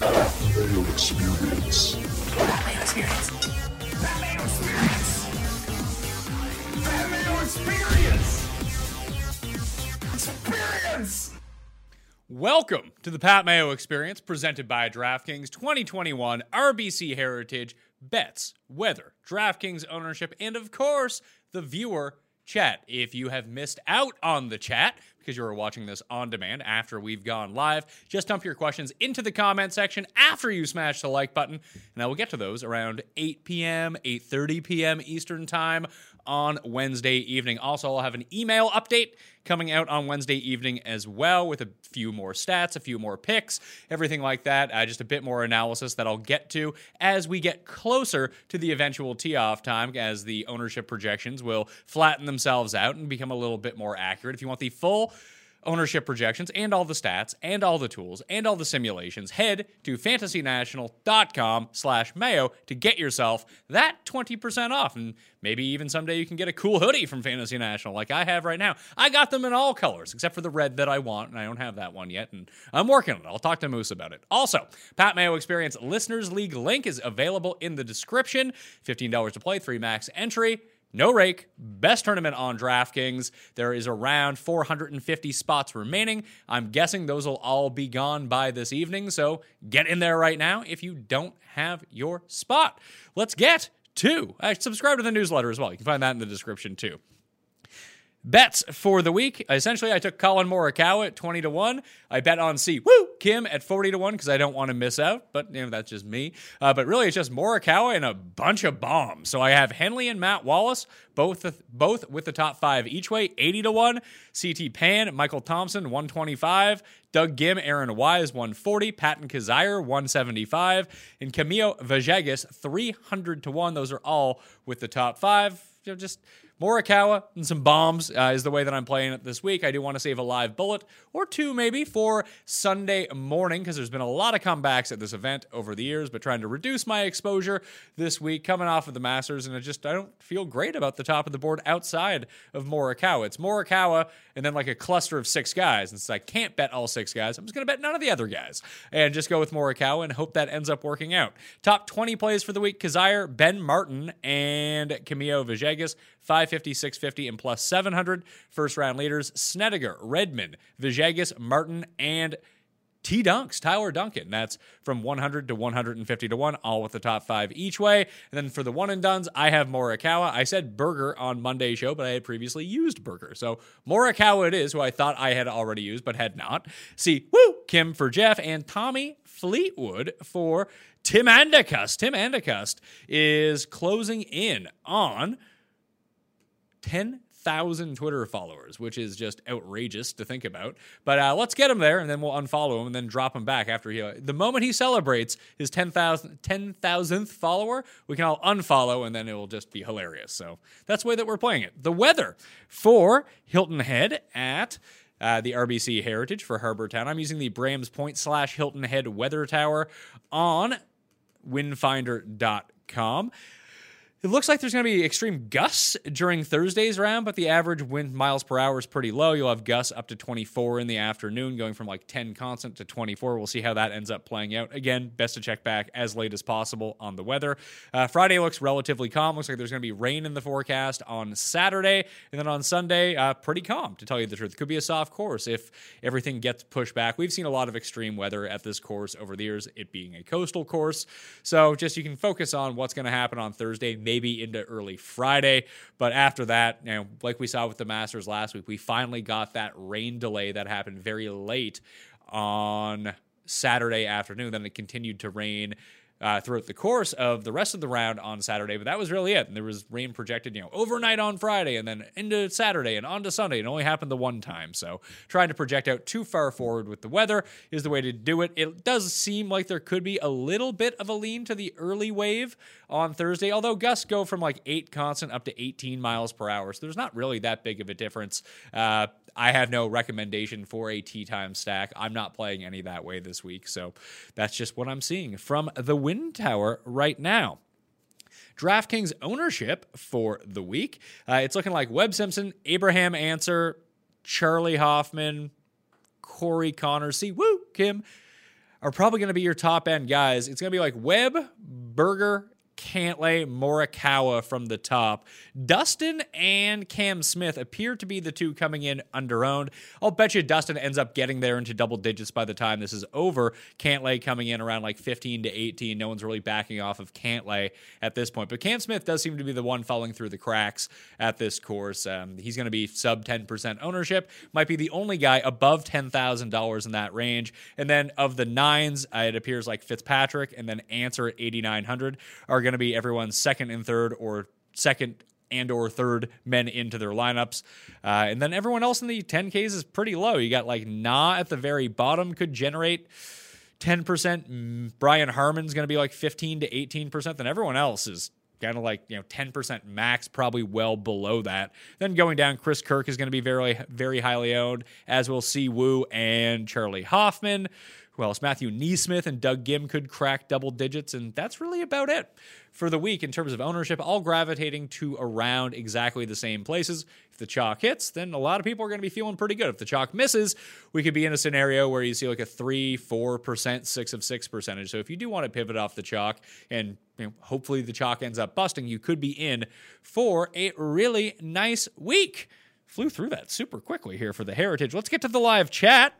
Entering the Mayo Experience. Mayo Experience. Mayo Experience. Mayo Experience. Experience. Welcome to the Pat Mayo Experience presented by DraftKings 2021 RBC Heritage Bets, Weather, DraftKings ownership, and of course, the viewer chat. If you have missed out on the chat because you are watching this on demand after we've gone live, just dump your questions into the comment section after you smash the like button, and I will get to those around 8 p.m., 8:30 p.m. Eastern Time on Wednesday evening. Also, I'll have an email update coming out on Wednesday evening as well with a few more stats, a few more picks, everything like that. Uh, just a bit more analysis that I'll get to as we get closer to the eventual tee off time, as the ownership projections will flatten themselves out and become a little bit more accurate. If you want the full ownership projections and all the stats and all the tools and all the simulations, head to fantasynational.com slash mayo to get yourself that 20% off. And maybe even someday you can get a cool hoodie from Fantasy National like I have right now. I got them in all colors except for the red that I want, and I don't have that one yet, and I'm working on it. I'll talk to Moose about it. Also, Pat Mayo Experience Listeners League link is available in the description. $15 to play, three max entry. No rake, best tournament on DraftKings. There is around 450 spots remaining. I'm guessing those will all be gone by this evening, so get in there right now if you don't have your spot. Let's get to. I subscribe to the newsletter as well. You can find that in the description too. Bets for the week. Essentially, I took Collin Morikawa at 20 to 1. I bet on Si Woo! Kim at 40 to 1 because I don't want to miss out, but you know, that's just me. Uh, but really, it's just Morikawa and a bunch of bombs. So I have Henley and Matt Wallace, both, both with the top five each way, 80 to 1. CT Pan, Michael Thompson, 125. Doug Ghim, Aaron Wise, 140. Patton Kizzire, 175. And Camilo Villegas, 300 to 1. Those are all with the top five. You know, just Morikawa and some bombs uh, is the way that I'm playing it this week. I do want to save a live bullet or two maybe for Sunday morning because there's been a lot of comebacks at this event over the years, but trying to reduce my exposure this week coming off of the Masters, and I just I don't feel great about the top of the board outside of Morikawa. It's Morikawa and then like a cluster of six guys, and since I can't bet all six guys, I'm just going to bet none of the other guys and just go with Morikawa and hope that ends up working out. Top 20 plays for the week: Kizzire, Ben Martin, and Camilo Villegas. 550, 650, and plus 700. First round leaders Snedeker, Redman, Villegas, Martin, and T Dunks, Tyler Duncan. That's from 100 to 150 to 1, all with the top five each way. And then for the one and duns, I have Morikawa. I said Berger on Monday's show, but I had previously used Berger. So Morikawa it is, who I thought I had already used, but had not. See, woo, Kim for Jeff, and Tommy Fleetwood for Tim Andacust. Tim Andacust is closing in on 10,000 Twitter followers, which is just outrageous to think about. But uh, let's get him there, and then we'll unfollow him and then drop him back after he. the moment he celebrates his 10,000 10,000th follower, we can all unfollow, and then it will just be hilarious. So that's the way that we're playing it. The weather for Hilton Head at. Uh, the RBC Heritage for Harbour Town. I'm using the Brams Point slash Hilton Head Weather Tower on windfinder.com. It looks like there's going to be extreme gusts during Thursday's round, but the average wind miles per hour is pretty low. You'll have gusts up to 24 in the afternoon, going from like 10 constant to 24. We'll see how that ends up playing out. Again, best to check back as late as possible on the weather. Uh, Friday looks relatively calm. Looks like there's going to be rain in the forecast on Saturday, and then on Sunday, uh, pretty calm, to tell you the truth. Could be a soft course if everything gets pushed back. We've seen a lot of extreme weather at this course over the years, it being a coastal course. So just you can focus on what's going to happen on Thursday maybe into early Friday. But after that, you know, like we saw with the Masters last week, we finally got that rain delay that happened very late on Saturday afternoon. Then it continued to rain uh, throughout the course of the rest of the round on Saturday. But that was really it. And there was rain projected, you know, overnight on Friday and then into Saturday and onto Sunday. It only happened the one time. So trying to project out too far forward with the weather is the way to do it. It does seem like there could be a little bit of a lean to the early wave on Thursday, although gusts go from like 8 constant up to 18 miles per hour. So there's not really that big of a difference. Uh, I have no recommendation for a tea time stack. I'm not playing any that way this week. So that's just what I'm seeing from the Wind Tower right now. DraftKings ownership for the week. Uh, it's looking like Webb Simpson, Abraham Ancer, Charlie Hoffman, Corey Connor, see, woo, Kim, are probably going to be your top end guys. It's going to be like Webb, Berger, Cantlay, Morikawa from the top. Dustin and Cam Smith appear to be the two coming in under owned. I'll bet you Dustin ends up getting there into double digits by the time this is over. Cantlay coming in around like 15 to 18. No one's really backing off of Cantlay at this point. But Cam Smith does seem to be the one falling through the cracks at this course. Um, he's going to be sub 10% ownership. Might be the only guy above $10,000 in that range. And then of the nines, uh, it appears like Fitzpatrick and then Ancer at 8,900 are going to be everyone's second and third or second and or third men into their lineups. Uh, and then everyone else in the 10Ks is pretty low. You got like Na at the very bottom could generate 10%. Brian Harman's going to be like 15 to 18%. Then everyone else is kind of like, you know, 10% max, probably well below that. Then going down, Chris Kirk is going to be very, very highly owned, as will Si Woo and Charlie Hoffman. Who else? Matthew NeSmith and Doug Ghim could crack double digits, and that's really about it for the week in terms of ownership, all gravitating to around exactly the same places. If the chalk hits, then a lot of people are going to be feeling pretty good. If the chalk misses, we could be in a scenario where you see like a three, four percent, six of six percentage. So if you do want to pivot off the chalk and you know, hopefully the chalk ends up busting, you could be in for a really nice week flew through that super quickly here for the heritage. Let's get to the live chat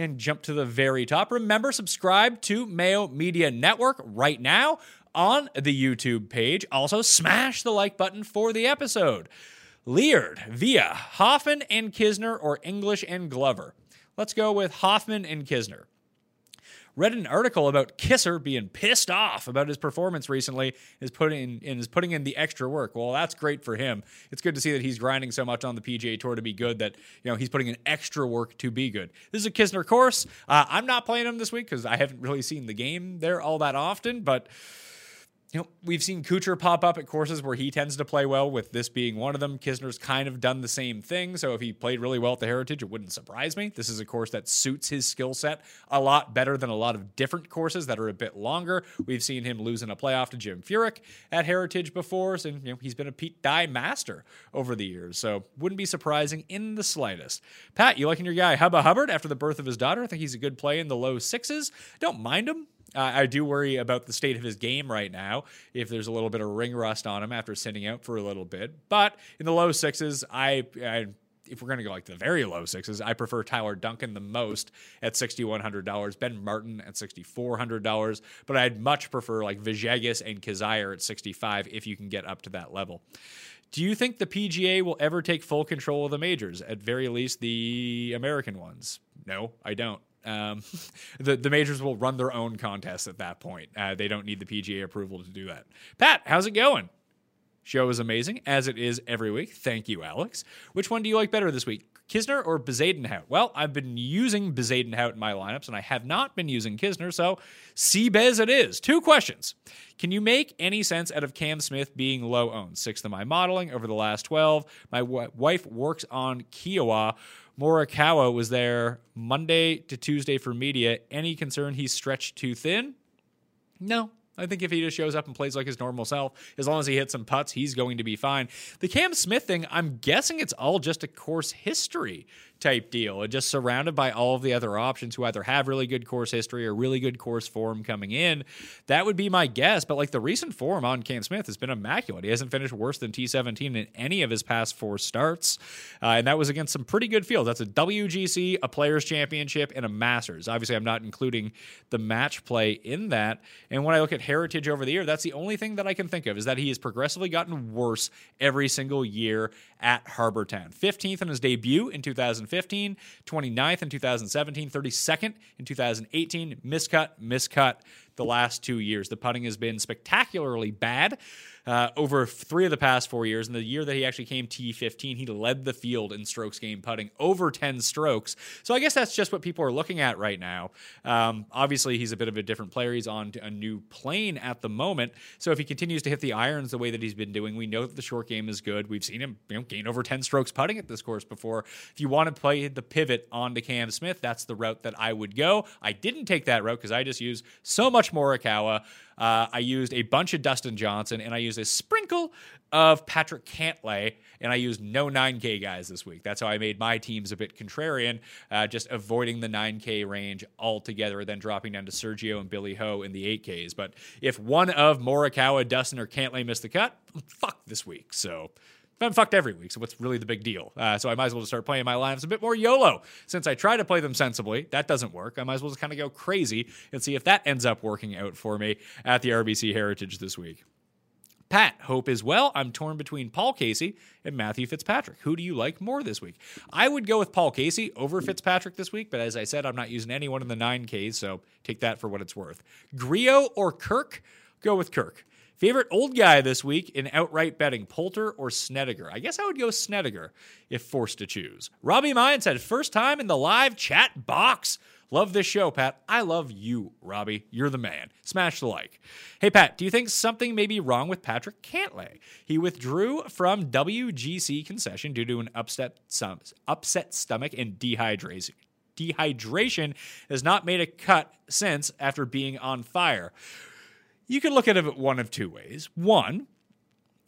and jump to the very top. Remember, subscribe to Mayo Media Network right now on the YouTube page. Also, smash the like button for the episode. Leard via Hoffman and Kisner or English and Glover. Let's go with Hoffman and Kisner read an article about Kisner being pissed off about his performance recently, is putting in is putting in the extra work. Well, that's great for him. It's good to see that he's grinding so much on the PGA Tour to be good that you know he's putting in extra work to be good. This is a Kisner course. Uh, I'm not playing him this week because I haven't really seen the game there all that often, but you know, we've seen Kuchar pop up at courses where he tends to play well, with this being one of them. Kisner's kind of done the same thing. So if he played really well at the Heritage, it wouldn't surprise me. This is a course that suits his skill set a lot better than a lot of different courses that are a bit longer. We've seen him lose in a playoff to Jim Furyk at Heritage before, so, you know, he's been a Pete Dye master over the years. So wouldn't be surprising in the slightest. Pat, you liking your guy Hubba Hubbard after the birth of his daughter? I think he's a good play in the low sixes. Don't mind him. Uh, I do worry about the state of his game right now. If there's a little bit of ring rust on him after sitting out for a little bit, but in the low sixes, I, I if we're going to go like the very low sixes, I prefer Tyler Duncan the most at $6,100, Ben Martin at $6,400, but I'd much prefer like Villegas and Kizzire at 65 if you can get up to that level. Do you think the PGA will ever take full control of the majors, at very least the American ones? No, I don't. Um, the the majors will run their own contests at that point. Uh, they don't need the PGA approval to do that. Pat, how's it going? Show is amazing, as it is every week. Thank you, Alex. Which one do you like better this week, Kisner or Bezuidenhout? Well, I've been using Bezuidenhout in my lineups, and I have not been using Kisner, so C-Bez it is. Two questions. Can you make any sense out of Cam Smith being low owned? Sixth in my modeling over the last 12. My w- wife works on Kiawah. Morikawa was there Monday to Tuesday for media. Any concern he's stretched too thin? No, I think if he just shows up and plays like his normal self, as long as he hits some putts, he's going to be fine. The Cam Smith thing, I'm guessing it's all just a course history type deal and just surrounded by all of the other options who either have really good course history or really good course form coming in. That would be my guess. But like the recent form on Cam Smith has been immaculate. He hasn't finished worse than T17 in any of his past four starts. Uh, and that was against some pretty good fields. That's a WGC, a Players Championship, and a Masters. Obviously, I'm not including the match play in that. And when I look at Heritage over the year, that's the only thing that I can think of is that he has progressively gotten worse every single year at Harbour Town. 15th in his debut in 2015, 29th in 2017, 32nd in 2018, miscut, miscut the last two years. The putting has been spectacularly bad uh, over three of the past four years. In the year that he actually came T15, he led the field in strokes gained putting over 10 strokes. So I guess that's just what people are looking at right now. Um, obviously, he's a bit of a different player. He's on a new plane at the moment. So if he continues to hit the irons the way that he's been doing, we know that the short game is good. We've seen him you know, gain over 10 strokes putting at this course before. If you want to play the pivot onto Cam Smith, that's the route that I would go. I didn't take that route because I just use so much Morikawa. Uh, I used a bunch of Dustin Johnson and I used a sprinkle of Patrick Cantlay, and I used no 9K guys this week. That's how I made my teams a bit contrarian, uh, just avoiding the 9K range altogether, then dropping down to Sergio and Billy Ho in the 8Ks. But if one of Morikawa, Dustin, or Cantlay missed the cut, fuck this week. So I'm fucked every week, so what's really the big deal? Uh, so I might as well just start playing my lives a bit more YOLO. Since I try to play them sensibly, that doesn't work. I might as well just kind of go crazy and see if that ends up working out for me at the RBC Heritage this week. Pat, hope is well. I'm torn between Paul Casey and Matthew Fitzpatrick. Who do you like more this week? I would go with Paul Casey over Fitzpatrick this week, but as I said, I'm not using anyone in the 9Ks, so take that for what it's worth. Grillo or Kirk? Go with Kirk. Favorite old guy this week in outright betting, Poulter or Snedeker? I guess I would go Snedeker if forced to choose. Robbie Mine said, first time in the live chat box. Love this show, Pat. I love you, Robbie. You're the man. Smash the like. Hey, Pat, do you think something may be wrong with Patrick Cantlay? He withdrew from WGC concession due to an upset, upset stomach and dehydration. Dehydration has not made a cut since after being on fire. You can look at it one of two ways. One,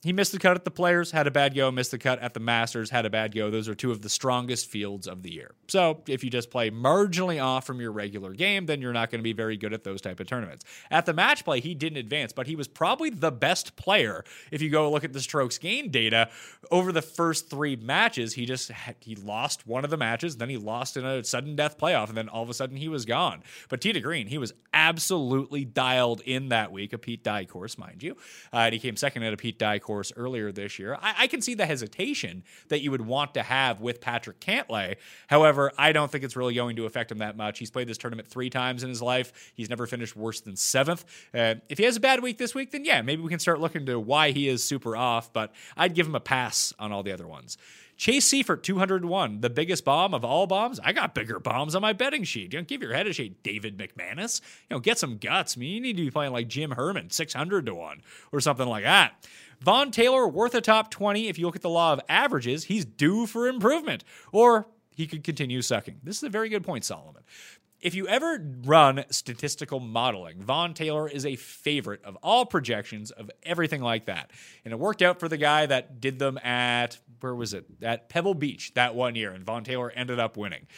he missed the cut at the players, had a bad go, missed the cut at the Masters, had a bad go. Those are two of the strongest fields of the year. So if you just play marginally off from your regular game, then you're not going to be very good at those type of tournaments. At the match play, he didn't advance, but he was probably the best player. If you go look at the strokes gain data over the first three matches, he just he lost one of the matches, then he lost in a sudden death playoff, and then all of a sudden he was gone. But to Green, he was absolutely dialed in that week, a Pete Dye course, mind you, uh, and he came second at a Pete Dye course course earlier this year. I, I, can see the hesitation that you would want to have with Patrick Cantlay. However, I don't think it's really going to affect him that much. He's played this tournament three times in his life. He's never finished worse than seventh. Uh, if he has a bad week this week, then yeah, maybe we can start looking to why he is super off. But I'd give him a pass on all the other ones. Chase Seifert, 201, the biggest bomb of all bombs. I got bigger bombs on my betting sheet. You know, give your head a shake, David McManus. You know, get some guts. I mean, you need to be playing like Jim Herman, 600 to 1 or something like that. Vaughn Taylor, worth a top 20. If you look at the law of averages, he's due for improvement. Or he could continue sucking. This is a very good point, Solomon. If you ever run statistical modeling, Vaughn Taylor is a favorite of all projections of everything like that. And it worked out for the guy that did them at where was it? At Pebble Beach that one year, and Vaughn Taylor ended up winning.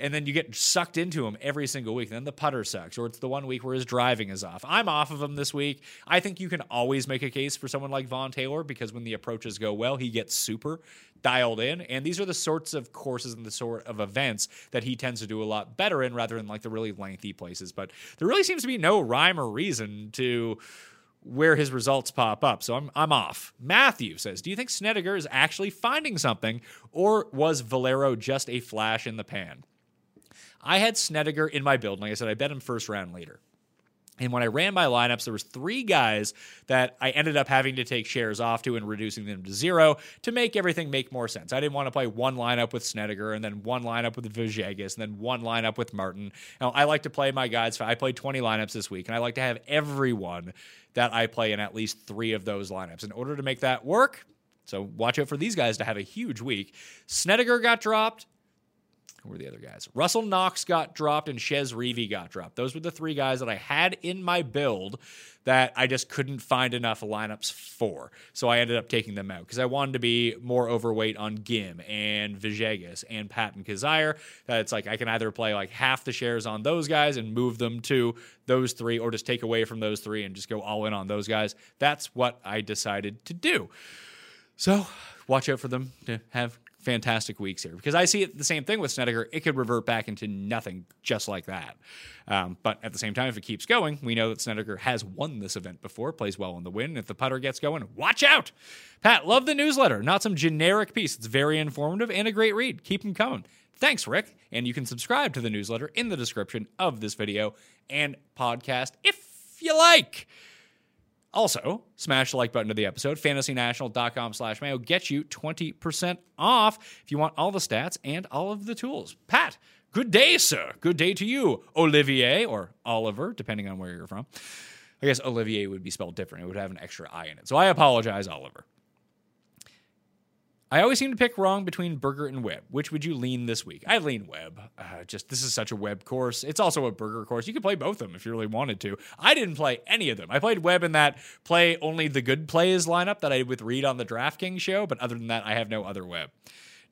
And then you get sucked into him every single week. And then the putter sucks, or it's the one week where his driving is off. I'm off of him this week. I think you can always make a case for someone like Vaughn Taylor because when the approaches go well, he gets super dialed in. And these are the sorts of courses and the sort of events that he tends to do a lot better in rather than like the really lengthy places. But there really seems to be no rhyme or reason to where his results pop up. So I'm I'm off. Matthew says, "Do you think Snedeker is actually finding something or was Valero just a flash in the pan?" I had Snedeker in my build. Like I said, I bet him first round later. And when I ran my lineups, there was three guys that I ended up having to take shares off to and reducing them to zero to make everything make more sense. I didn't want to play one lineup with Snedeker and then one lineup with Villegas and then one lineup with Martin. Now, I like to play my guys. I played 20 lineups this week, and I like to have everyone that I play in at least three of those lineups. In order to make that work, so watch out for these guys to have a huge week. Snedeker got dropped. Who were the other guys? Russell Knox got dropped and Chez Reavie got dropped. Those were the three guys that I had in my build that I just couldn't find enough lineups for. So I ended up taking them out because I wanted to be more overweight on Ghim and Villegas and Patton Kizzire. That it's like I can either play like half the shares on those guys and move them to those three, or just take away from those three and just go all in on those guys. That's what I decided to do. So watch out for them to have fantastic weeks here because I see it the same thing with Snedeker. It could revert back into nothing just like that. Um, but at the same time, if it keeps going, we know that Snedeker has won this event before, plays well in the win. If the putter gets going, watch out. Pat, love the newsletter. Not some generic piece. It's very informative and a great read. Keep them coming. Thanks, Rick. And you can subscribe to the newsletter in the description of this video and podcast if you like. Also, smash the like button to the episode. FantasyNational.com slash mayo gets you 20% off if you want all the stats and all of the tools. Pat, good day, sir. Good day to you, Olivier or Oliver, depending on where you're from. I guess Olivier would be spelled different. It would have an extra I in it. So I apologize, Oliver. I always seem to pick wrong between Berger and Webb. Which would you lean this week? I lean Webb. Uh, just this is such a Webb course. It's also a Berger course. You could play both of them if you really wanted to. I didn't play any of them. I played Webb in that play only the good plays lineup that I did with Reed on the DraftKings show, but other than that, I have no other Webb.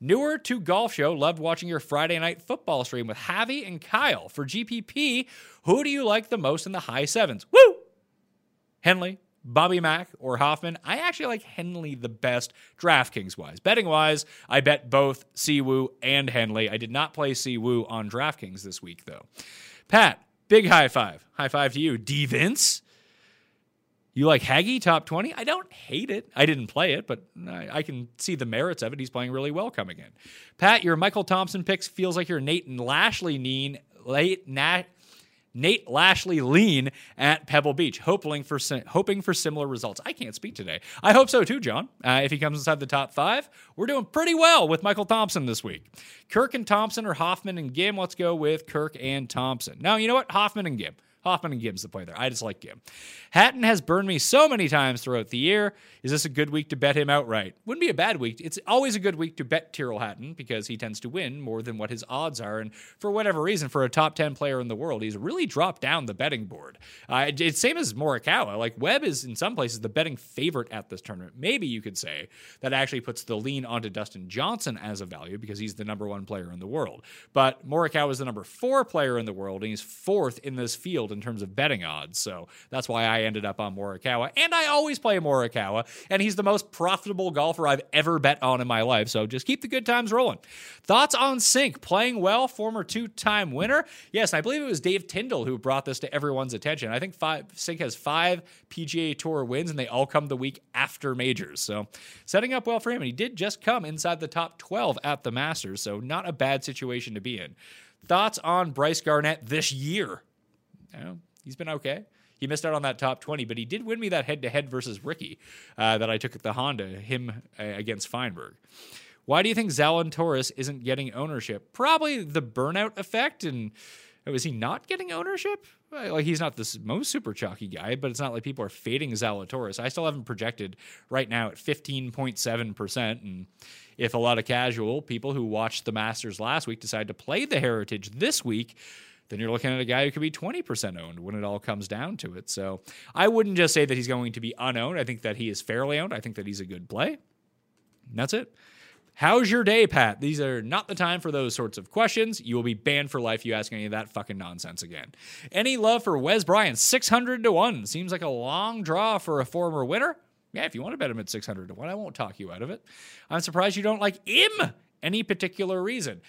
Newer to golf show, loved watching your Friday night football stream with Javi and Kyle. For GPP, who do you like the most in the high sevens? Woo! Henley, Bobby Mack or Hoffman. I actually like Henley the best DraftKings wise. Betting wise, I bet both Siwoo and Henley. I did not play Siwoo on DraftKings this week though. Pat, big high five. High five to you. D Vince. You like Haggy top 20? I don't hate it. I didn't play it, but I, I, can see the merits of it. He's playing really well coming in. Pat, your Michael Thompson picks feels like your Nate and Lashley lean, late, Nat, Nate Lashley lean at Pebble Beach, hoping for hoping for similar results. I can't speak today. I hope so too, John. Uh, if he comes inside the top five, we're doing pretty well with Michael Thompson this week. Kirk and Thompson or Hoffman and Ghim. Let's go with Kirk and Thompson. Now you know what? Hoffman and Ghim. Hoffman and Gibbs the play there. I just like Ghim. Hatton has burned me so many times throughout the year. Is this a good week to bet him outright? Wouldn't be a bad week. It's always a good week to bet Tyrrell Hatton because he tends to win more than what his odds are. And for whatever reason, for a top 10 player in the world, he's really dropped down the betting board. Uh, it's same as Morikawa. Like Webb is in some places the betting favorite at this tournament. Maybe you could say that actually puts the lean onto Dustin Johnson as a value because he's the number one player in the world. But Morikawa is the number four player in the world, and he's fourth in this field in terms of betting odds. So that's why I ended up on Morikawa. And I always play Morikawa, and he's the most profitable golfer I've ever bet on in my life. So just keep the good times rolling. Thoughts on Cink playing well, former two-time winner? Yes, I believe it was Dave Tindall who brought this to everyone's attention. I think five, Cink has five PGA Tour wins, and they all come the week after majors. So setting up well for him. And he did just come inside the top 12 at the Masters, so not a bad situation to be in. Thoughts on Bryce Garnett this year? Know, he's been okay. He missed out on that top 20, but he did win me that head to head versus Ricky uh, that I took at the Honda, him uh, against Feinberg. Why do you think Zalatoris isn't getting ownership? Probably the burnout effect. And oh, is he not getting ownership? Like he's not the most super chalky guy, but it's not like people are fading Zalatoris. I still haven't projected right now at 15.7%. And if a lot of casual people who watched the Masters last week decide to play the Heritage this week, then you're looking at a guy who could be 20% owned when it all comes down to it. So I wouldn't just say that he's going to be unowned. I think that he is fairly owned. I think that he's a good play. And that's it. How's your day, Pat? These are not the time for those sorts of questions. You will be banned for life. If you ask any of that fucking nonsense again. Any love for Wes Bryan? 600 to 1. Seems like a long draw for a former winner. Yeah, if you want to bet him at 600 to 1, I won't talk you out of it. I'm surprised you don't like him. Any particular reason?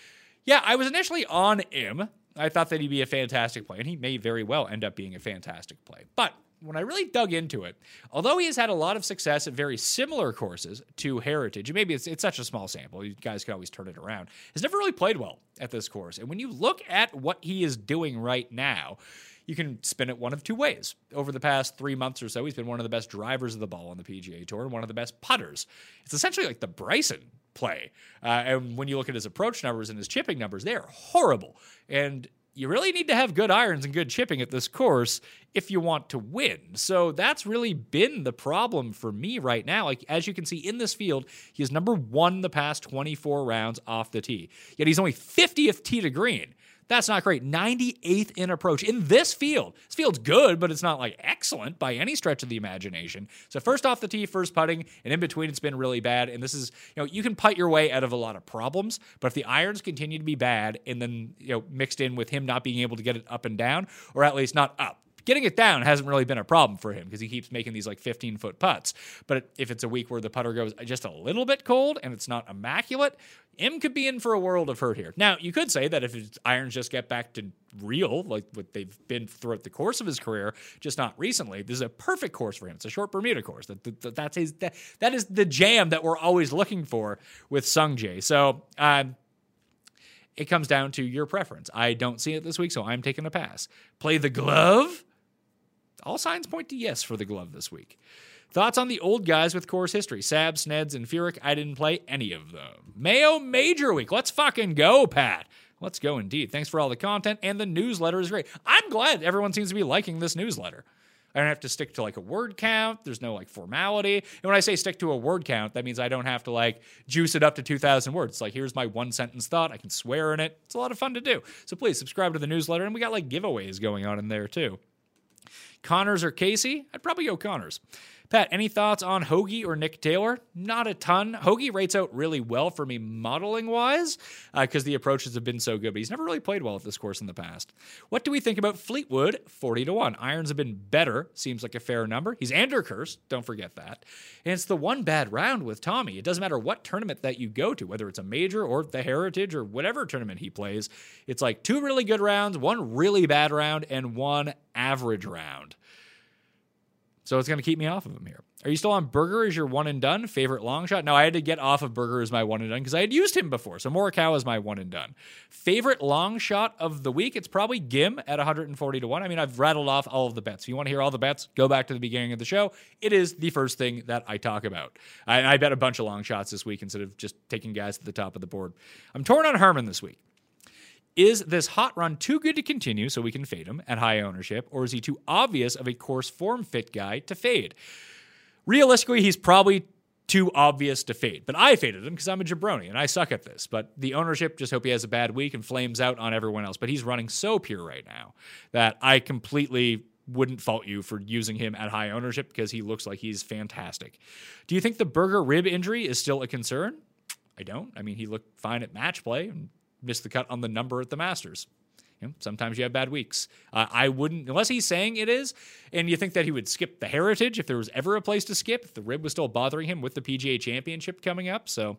Yeah, I was initially on him. I thought that he'd be a fantastic play, and he may very well end up being a fantastic play. But when I really dug into it, although he has had a lot of success at very similar courses to Heritage, maybe it's, it's such a small sample, you guys can always turn it around, has never really played well at this course. And when you look at what he is doing right now, you can spin it one of two ways. Over the past three months or so, he's been one of the best drivers of the ball on the PGA Tour and one of the best putters. It's essentially like the Bryson play. Uh, and when you look at his approach numbers and his chipping numbers, they are horrible. And you really need to have good irons and good chipping at this course if you want to win. So that's really been the problem for me right now. Like as you can see in this field, he is number one the past 24 rounds off the tee. Yet he's only 50th tee to green. That's not great. 98th in approach in this field. This field's good, but it's not like excellent by any stretch of the imagination. So first off the tee, first putting, and in between it's been really bad. And this is, you know, you can putt your way out of a lot of problems, but if the irons continue to be bad and then, you know, mixed in with him not being able to get it up and down, or at least not up, getting it down hasn't really been a problem for him because he keeps making these like 15 foot putts. But if it's a week where the putter goes just a little bit cold and it's not immaculate, M could be in for a world of hurt here. Now, you could say that if his irons just get back to real, like what they've been throughout the course of his career, just not recently, this is a perfect course for him. It's a short Bermuda course. That, that that's his that, that is the jam that we're always looking for with Sungjae. So. Um, it comes down to your preference. I don't see it this week, so I'm taking a pass. Play the glove. All signs point to yes for the glove this week. Thoughts on the old guys with course history? Sab, Sneds, and Furyk. I didn't play any of them. Mayo Major Week. Let's fucking go, Pat. Let's go indeed. Thanks for all the content, and the newsletter is great. I'm glad everyone seems to be liking this newsletter. I don't have to stick to like a word count. There's no like formality. And when I say stick to a word count, that means I don't have to like juice it up to 2,000 words. It's like, here's my one sentence thought. I can swear in it. It's a lot of fun to do. So please subscribe to the newsletter. And we got like giveaways going on in there too. Conners or Casey? I'd probably go Conners. Pat, any thoughts on Hoge or Nick Taylor? Not a ton. Hoge rates out really well for me modeling wise because uh, the approaches have been so good, but he's never really played well at this course in the past. What do we think about Fleetwood? 40 to 1. Irons have been better. Seems like a fair number. He's Anderkirst. Don't forget that. And it's the one bad round with Tommy. It doesn't matter what tournament that you go to, whether it's a major or the Heritage or whatever tournament he plays. It's like two really good rounds, one really bad round, and one average round. So it's going to keep me off of him here. Are you still on Berger as your one and done? Favorite long shot? No, I had to get off of Berger as my one and done because I had used him before. So Morikawa is my one and done. Favorite long shot of the week? It's probably Ghim at 140 to 1. I mean, I've rattled off all of the bets. If you want to hear all the bets, go back to the beginning of the show. It is the first thing that I talk about. I, I bet a bunch of long shots this week instead of just taking guys to the top of the board. I'm torn on Herman this week. Is this hot run too good to continue so we can fade him at high ownership, or is he too obvious of a course form fit guy to fade? Realistically, he's probably too obvious to fade, but I faded him because I'm a jabroni and I suck at this. But the ownership just hope he has a bad week and flames out on everyone else. But he's running so pure right now that I completely wouldn't fault you for using him at high ownership because he looks like he's fantastic. Do you think the Berger rib injury is still a concern? I don't. I mean, he looked fine at match play and missed the cut on the number at the Masters. You know, sometimes you have bad weeks. Uh, I wouldn't, unless he's saying it is, and you think that he would skip the Heritage if there was ever a place to skip, if the rib was still bothering him with the PGA Championship coming up. So,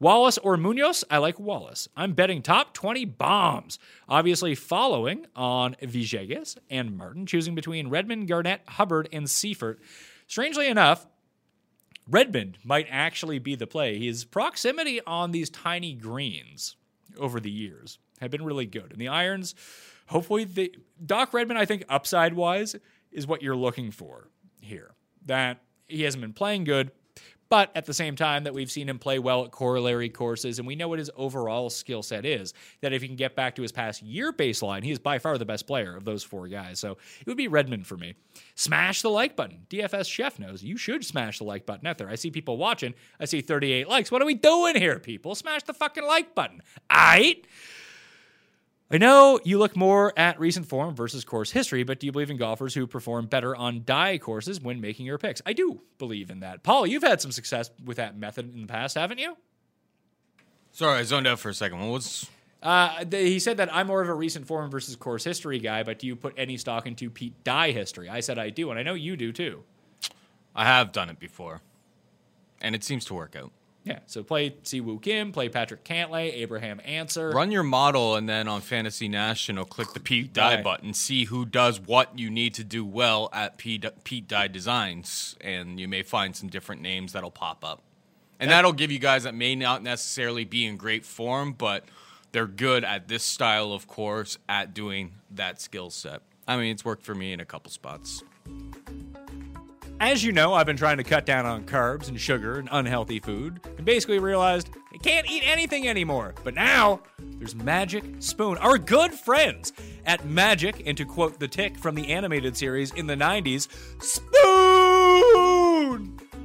Wallace or Munoz? I like Wallace. I'm betting top 20 bombs. Obviously, following on Villegas and Martin, choosing between Redman, Garnett, Hubbard, and Seifert. Strangely enough, Redman might actually be the play. His proximity on these tiny greens over the years have been really good. And the irons, hopefully, the Doc Redman, I think, upside wise, is what you're looking for here. That he hasn't been playing good, but at the same time that we've seen him play well at corollary courses, and we know what his overall skill set is. That if he can get back to his past year baseline, he is by far the best player of those four guys. So it would be Redman for me. Smash the like button. DFS Chef knows you should smash the like button out there. I see people watching. I see 38 likes. What are we doing here, people? Smash the fucking like button. Aight. I know you look more at recent form versus course history, but do you believe in golfers who perform better on Dye courses when making your picks? I do believe in that. Paul, you've had some success with that method in the past, haven't you? Sorry, I zoned out for a second. What was Uh, he said that I'm more of a recent form versus course history guy, but do you put any stock into Pete Dye history? I said I do, and I know you do too. I have done it before, and it seems to work out. Yeah, so play Siwoo Kim, play Patrick Cantlay, Abraham Ancer. Run your model, and then on Fantasy National, click the Pete Dye button. See who does what you need to do well at Pete, Pete Dye Designs, and you may find some different names that'll pop up. And that'll give you guys that may not necessarily be in great form, but they're good at this style of course at doing that skill set. I mean, it's worked for me in a couple spots. As you know, I've been trying to cut down on carbs and sugar and unhealthy food, and basically realized I can't eat anything anymore. But now there's Magic Spoon, our good friends at Magic, and to quote the tick from the animated series in the 90s, Spoon!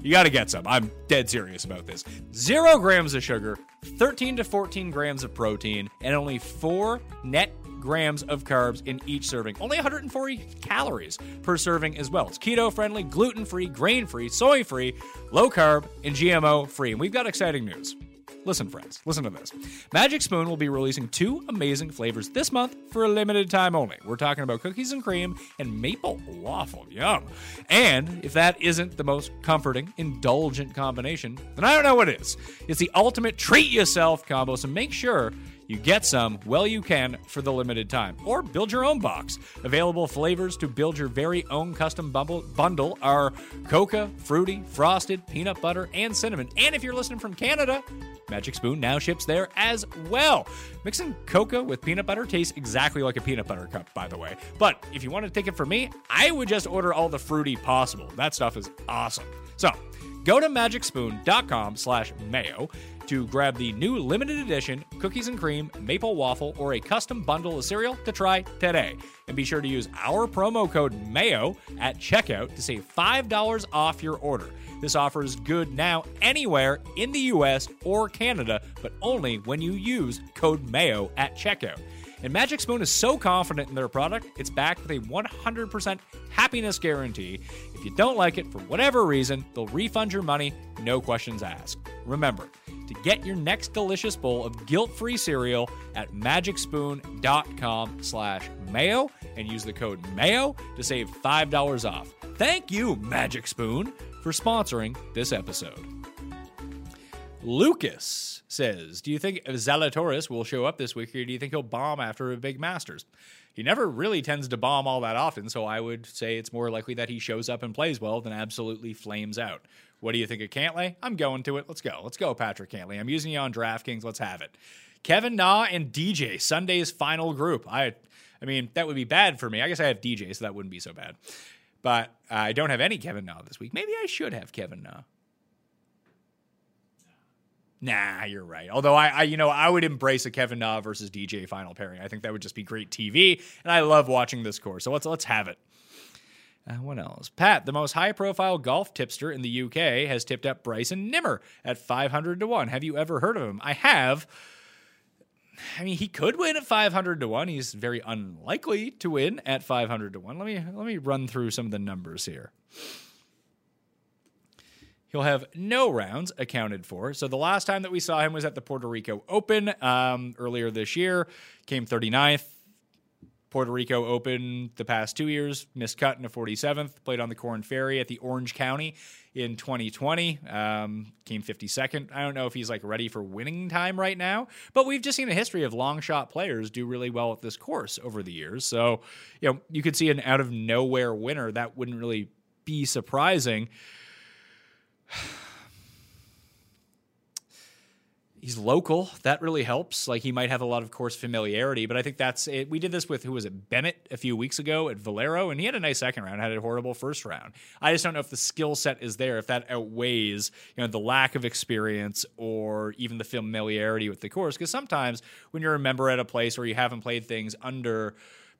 You gotta get some. I'm dead serious about this. Zero grams of sugar, 13 to 14 grams of protein, and only four net grams of carbs in each serving. Only 140 calories per serving as well. It's keto friendly, gluten free, grain free, soy free, low carb, and GMO free. And we've got exciting news. Listen, friends, listen to this. Magic Spoon will be releasing two amazing flavors this month for a limited time only. We're talking about cookies and cream and maple waffle. Yum. And if that isn't the most comforting, indulgent combination, then I don't know what is. It's the ultimate treat yourself combo, so make sure you get some well you can for the limited time, or build your own box. Available flavors to build your very own custom bundle are coca, fruity, frosted, peanut butter, and cinnamon. And if you're listening from Canada, Magic Spoon now ships there as well. Mixing coca with peanut butter tastes exactly like a peanut butter cup, by the way. But if you want to take it from me, I would just order all the fruity possible. That stuff is awesome. So go to magicspoon.com slash mayo to grab the new limited edition cookies and cream maple waffle or a custom bundle of cereal to try today. And be sure to use our promo code MAYO at checkout to save $5 off your order. This offer is good now anywhere in the US or Canada, but only when you use code MAYO at checkout. And Magic Spoon is so confident in their product, it's backed with a 100% happiness guarantee. If you don't like it for whatever reason, they'll refund your money, no questions asked. Remember, to get your next delicious bowl of guilt-free cereal at magicspoon.com slash mayo and use the code mayo to save $5 off. Thank you, Magic Spoon, for sponsoring this episode. Lucas says, Do you think Zalatoris will show up this week, or do you think he'll bomb after a big Masters? He never really tends to bomb all that often, so I would say it's more likely that he shows up and plays well than absolutely flames out. What do you think of Cantlay? I'm going to it. Let's go. Let's go, Patrick Cantlay. I'm using you on DraftKings. Let's have it. Kevin Na and DJ, Sunday's final group. I, I mean, that would be bad for me. I guess I have DJ, so that wouldn't be so bad. But uh, I don't have any Kevin Na this week. Maybe I should have Kevin Na. Nah, you're right. Although I, I, you know, I would embrace a Kevin Na versus DJ final pairing. I think that would just be great TV, and I love watching this course. So let's let's have it. Uh, what else? Pat, the most high-profile golf tipster in the UK, has tipped up Bryson Nimmer at 500 to one. Have you ever heard of him? I have. I mean, he could win at 500 to 1. He's very unlikely to win at 500 to 1. Let me let me run through some of the numbers here. He'll have no rounds accounted for. So the last time that we saw him was at the Puerto Rico Open um, earlier this year. Came 39th. Puerto Rico Open the past two years, missed cut in a 47th. Played on the Korn Ferry at the Orange County in 2020. Um, came 52nd. I don't know if he's like ready for winning time right now, but we've just seen a history of long shot players do really well at this course over the years. So, you know, you could see an out of nowhere winner. That wouldn't really be surprising. He's local. That really helps. Like he might have a lot of course familiarity, but I think that's it. We did this with who was it Bennett a few weeks ago at Valero, and he had a nice second round, had a horrible first round. I just don't know if the skill set is there, if that outweighs you know the lack of experience or even the familiarity with the course. Because sometimes when you're a member at a place or you haven't played things under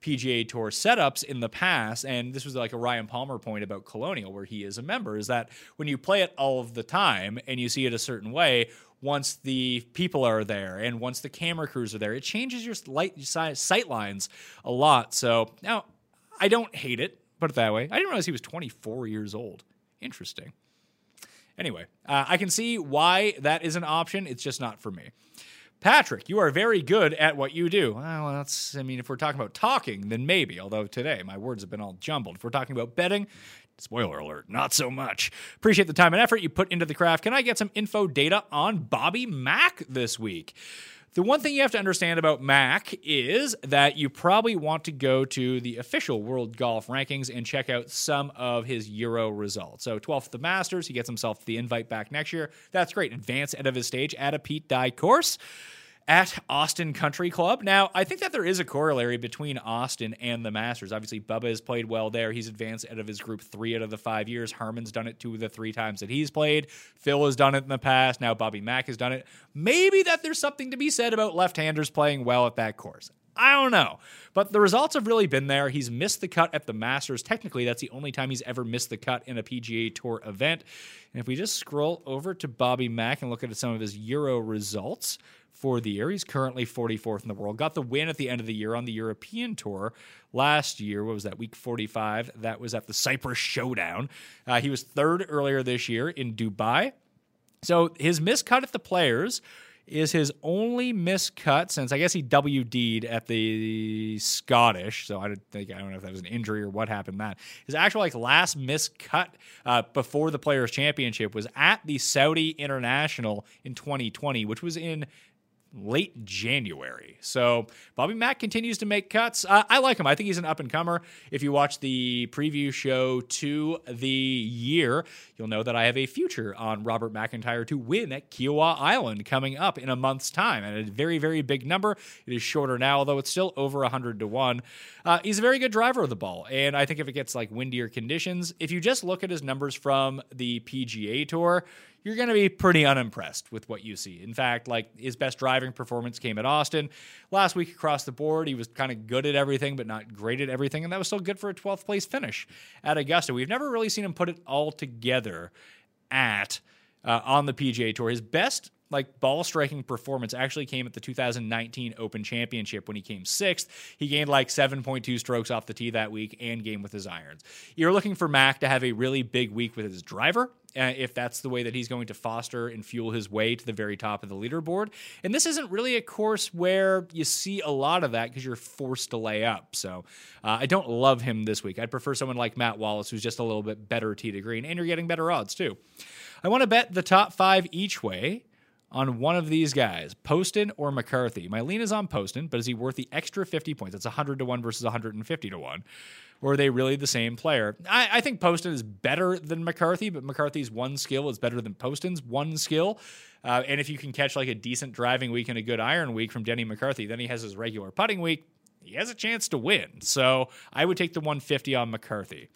PGA Tour setups in the past, and this was like a Ryan Palmer point about Colonial, where he is a member, is that when you play it all of the time and you see it a certain way, once the people are there and once the camera crews are there, it changes your light sight lines a lot. So now I don't hate it, put it that way. I didn't realize he was 24 years old. Interesting. Anyway, uh, I can see why that is an option. It's just not for me. Patrick, you are very good at what you do. Ah, well, that's, I mean, if we're talking about talking, then maybe, although today my words have been all jumbled. If we're talking about betting, Spoiler alert, not so much. Appreciate the time and effort you put into the craft. Can I get some info data on Bobby Mack this week? The one thing you have to understand about Mac is that you probably want to go to the official World Golf Rankings and check out some of his Euro results. So 12th at the Masters, he gets himself the invite back next year. That's great. Advance out of his stage at a Pete Dye course at Austin Country Club. Now, I think that there is a corollary between Austin and the Masters. Obviously, Bubba has played well there. He's advanced out of his group three out of the five years. Harman's done it two of the three times that he's played. Phil has done it in the past. Now Bobby Mack has done it. Maybe that there's something to be said about left-handers playing well at that course. I don't know. But the results have really been there. He's missed the cut at the Masters. Technically, that's the only time he's ever missed the cut in a PGA Tour event. And if we just scroll over to Bobby Mack and look at some of his Euro results for the year, he's currently 44th in the world. Got the win at the end of the year on the European Tour last year. What was that, week 45? That was at the Cyprus Showdown. Uh, he was third earlier this year in Dubai. So his miscut at the Players is his only miscut since I guess he WD'd at the Scottish. So I don't think I don't know if that was an injury or what happened. That his actual like last miscut uh, before the Players Championship was at the Saudi International in 2020, which was in late January. So Bobby Mack continues to make cuts. Uh, I like him. I think he's an up and comer. If you watch the preview show to the year, you'll know that I have a future on Robert McIntyre to win at Kiawah Island coming up in a month's time. And a very, very big number. It is shorter now, although it's still over 100 to 1. Uh, he's a very good driver of the ball. And I think if it gets like windier conditions, if you just look at his numbers from the PGA Tour, you're going to be pretty unimpressed with what you see. In fact, like his best driving performance came at Austin. Last week across the board, he was kind of good at everything, but not great at everything. And that was still good for a 12th place finish at Augusta. We've never really seen him put it all together at uh, on the PGA Tour. His best like ball striking performance actually came at the 2019 Open Championship when he came sixth. He gained like 7.2 strokes off the tee that week and game with his irons. You're looking for Mac to have a really big week with his driver. Uh, if that's the way that he's going to foster and fuel his way to the very top of the leaderboard. And this isn't really a course where you see a lot of that because you're forced to lay up. So uh, I don't love him this week. I'd prefer someone like Matt Wallace, who's just a little bit better tee to green, and you're getting better odds too. I want to bet the top five each way on one of these guys, Poston or McCarthy. My lean is on Poston, but is he worth the extra 50 points? That's 100 to 1 versus 150 to 1. Or are they really the same player? I, I think Poston is better than McCarthy, but McCarthy's one skill is better than Poston's one skill. Uh, and if you can catch like a decent driving week and a good iron week from Denny McCarthy, then he has his regular putting week he has a chance to win. So I would take the 150 on McCarthy.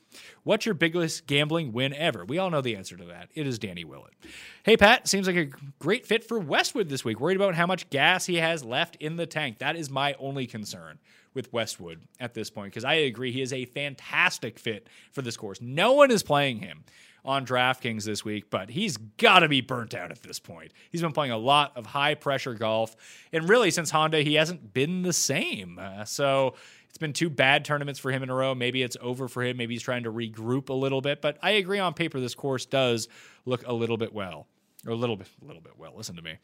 What's your biggest gambling win ever? We all know the answer to that. It is Danny Willett. Hey, Pat, seems like a great fit for Westwood this week. Worried about how much gas he has left in the tank. That is my only concern with Westwood at this point because I agree he is a fantastic fit for this course. No one is playing him on DraftKings this week, but he's got to be burnt out at this point. He's been playing a lot of high pressure golf, and really since Honda, he hasn't been the same. Uh, so it's been two bad tournaments for him in a row. Maybe it's over for him. Maybe he's trying to regroup a little bit. But I agree on paper, this course does look a little bit well, or a little bit, a little bit well. Listen to me.